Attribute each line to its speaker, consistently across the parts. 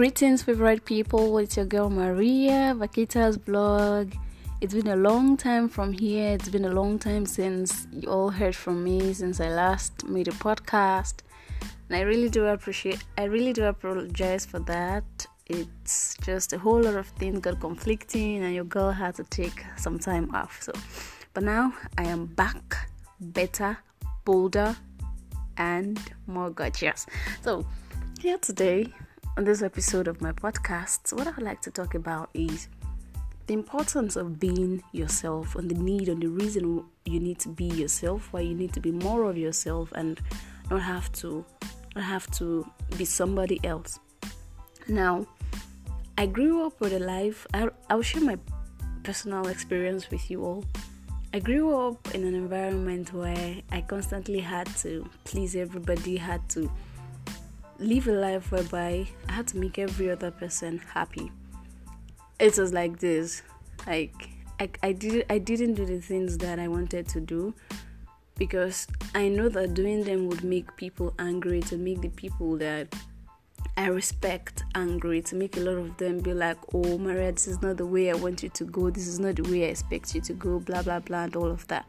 Speaker 1: Greetings, favorite people. It's your girl Maria, Vaquita's blog. It's been a long time from here. It's been a long time since you all heard from me since I last made a podcast. And I really do appreciate I really do apologize for that. It's just a whole lot of things got conflicting and your girl had to take some time off. So but now I am back better, bolder, and more gorgeous. So here today on this episode of my podcast, what I'd like to talk about is the importance of being yourself and the need and the reason you need to be yourself, why you need to be more of yourself and not have to not have to be somebody else. Now, I grew up with a life I, I'll share my personal experience with you all. I grew up in an environment where I constantly had to please everybody, had to live a life whereby I had to make every other person happy. It was like this. Like I, I did I didn't do the things that I wanted to do because I know that doing them would make people angry, to make the people that I respect angry, to make a lot of them be like, Oh Maria, this is not the way I want you to go, this is not the way I expect you to go, blah blah blah and all of that.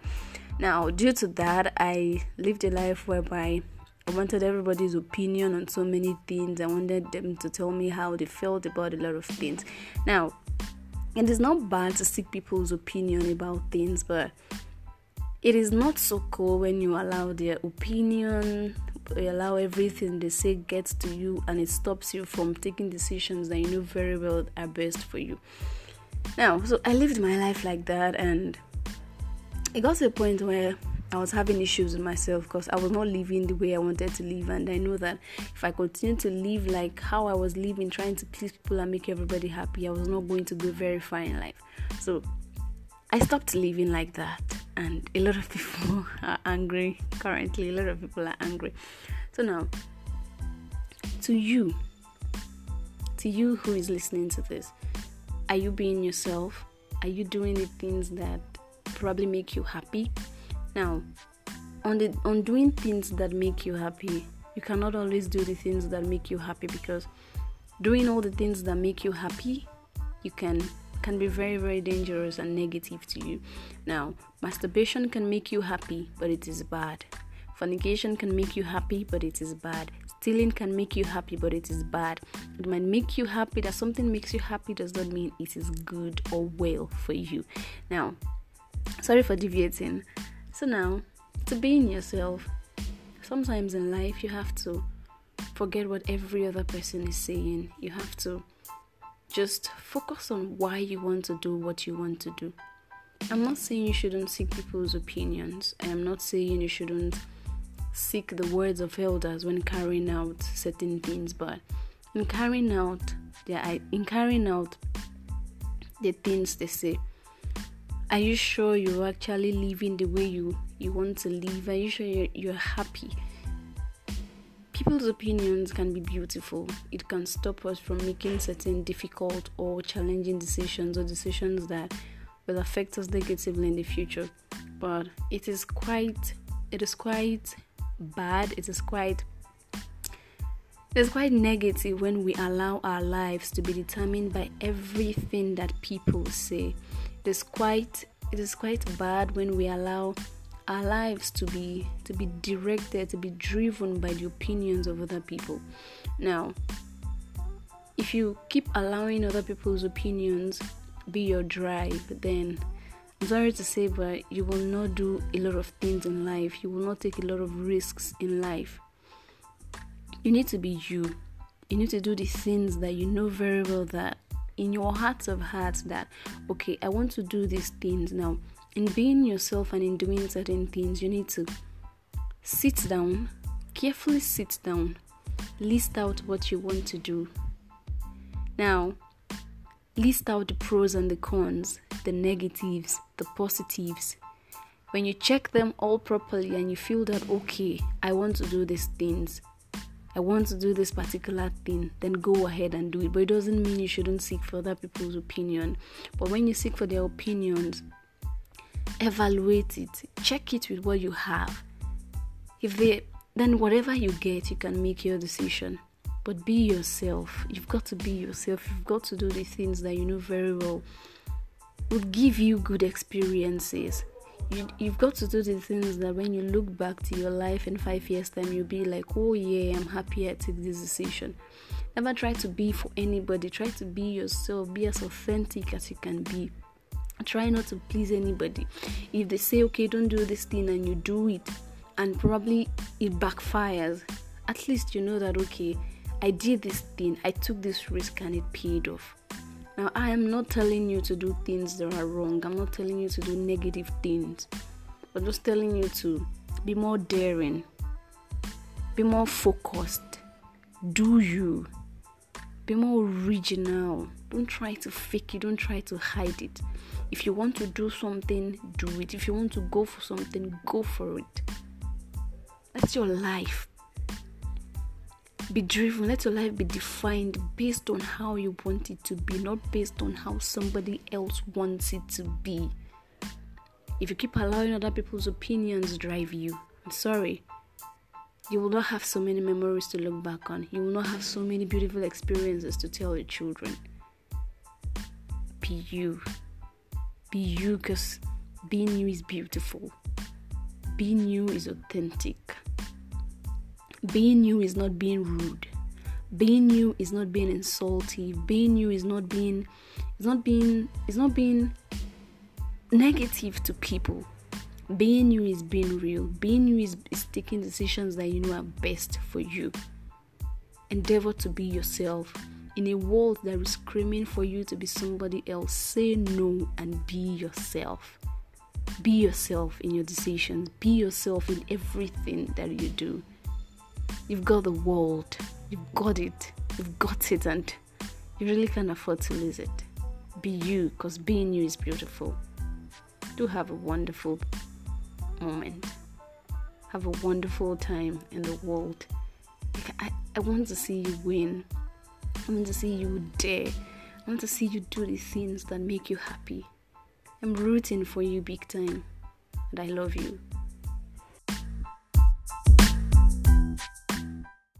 Speaker 1: Now, due to that, I lived a life whereby I wanted everybody's opinion on so many things. I wanted them to tell me how they felt about a lot of things. Now, it is not bad to seek people's opinion about things, but it is not so cool when you allow their opinion, you allow everything they say gets to you and it stops you from taking decisions that you know very well are best for you. Now, so I lived my life like that and it got to a point where I was having issues with myself because I was not living the way I wanted to live, and I know that if I continue to live like how I was living, trying to please people and make everybody happy, I was not going to go very far in life. So I stopped living like that, and a lot of people are angry currently. A lot of people are angry. So now, to you, to you who is listening to this, are you being yourself? Are you doing the things that probably make you happy? Now, on the on doing things that make you happy, you cannot always do the things that make you happy because doing all the things that make you happy, you can can be very very dangerous and negative to you. Now, masturbation can make you happy, but it is bad. Fornication can make you happy, but it is bad. Stealing can make you happy, but it is bad. It might make you happy. That something makes you happy does not mean it is good or well for you. Now, sorry for deviating. So now, to being yourself, sometimes in life you have to forget what every other person is saying. You have to just focus on why you want to do what you want to do. I'm not saying you shouldn't seek people's opinions. I am not saying you shouldn't seek the words of elders when carrying out certain things, but in carrying out their in carrying out the things they say, are you sure you're actually living the way you, you want to live? Are you sure you're, you're happy? People's opinions can be beautiful. It can stop us from making certain difficult or challenging decisions or decisions that will affect us negatively in the future. But it is quite it is quite bad. It is quite it's quite negative when we allow our lives to be determined by everything that people say it is quite it is quite bad when we allow our lives to be to be directed to be driven by the opinions of other people. Now if you keep allowing other people's opinions be your drive then I'm sorry to say but you will not do a lot of things in life. You will not take a lot of risks in life. You need to be you. You need to do the things that you know very well that in your heart of hearts that okay i want to do these things. Now in being yourself and in doing certain things you need to sit down carefully sit down list out what you want to do. Now list out the pros and the cons the negatives the positives. When you check them all properly and you feel that okay i want to do these things I want to do this particular thing, then go ahead and do it. But it doesn't mean you shouldn't seek for other people's opinion. But when you seek for their opinions, evaluate it, check it with what you have. If they then whatever you get, you can make your decision. But be yourself. You've got to be yourself. You've got to do the things that you know very well would give you good experiences. You, you've got to do the things that when you look back to your life in five years' time, you'll be like, oh, yeah, I'm happy I took this decision. Never try to be for anybody. Try to be yourself. Be as authentic as you can be. Try not to please anybody. If they say, okay, don't do this thing, and you do it, and probably it backfires, at least you know that, okay, I did this thing, I took this risk, and it paid off. Now, I am not telling you to do things that are wrong, I'm not telling you to do negative things, but just telling you to be more daring, be more focused, do you be more original. Don't try to fake it, don't try to hide it. If you want to do something, do it. If you want to go for something, go for it. That's your life. Be driven. Let your life be defined based on how you want it to be, not based on how somebody else wants it to be. If you keep allowing other people's opinions drive you, I'm sorry, you will not have so many memories to look back on. You will not have so many beautiful experiences to tell your children. Be you. Be you because being you is beautiful. Being you is authentic. Being you is not being rude. Being you is not being insulting. Being you is not being is not being is not being negative to people. Being you is being real. Being you is, is taking decisions that you know are best for you. Endeavor to be yourself. In a world that is screaming for you to be somebody else, say no and be yourself. Be yourself in your decisions. Be yourself in everything that you do. You've got the world. You've got it. You've got it, and you really can't afford to lose it. Be you, because being you is beautiful. Do have a wonderful moment. Have a wonderful time in the world. I, I want to see you win. I want to see you dare. I want to see you do the things that make you happy. I'm rooting for you big time. And I love you.